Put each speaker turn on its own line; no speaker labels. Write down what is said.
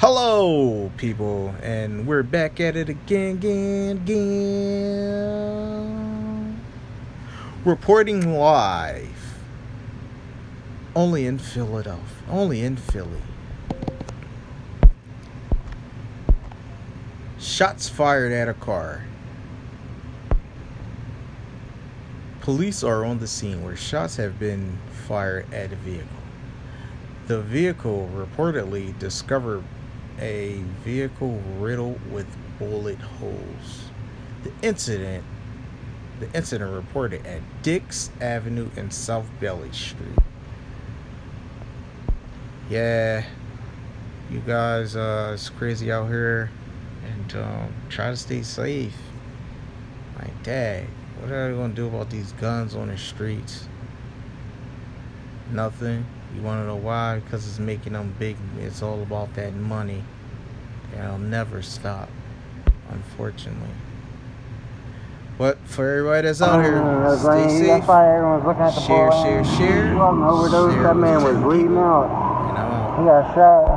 Hello, people, and we're back at it again, again, again. Reporting live. Only in Philadelphia. Only in Philly. Shots fired at a car. Police are on the scene where shots have been fired at a vehicle. The vehicle reportedly discovered a vehicle riddled with bullet holes. The incident the incident reported at Dicks Avenue and South Belly Street. Yeah, you guys, uh, it's crazy out here, and um, try to stay safe. My dad, what are they gonna do about these guns on the streets? Nothing. You want to know why? Because it's making them big. It's all about that money. And it'll never stop, unfortunately. But for everybody that's out here,
Uh,
stay safe.
That's why everyone's looking at the
Share, share, share. Share
That man was
10
bleeding out.
And I'm out.
He got shot.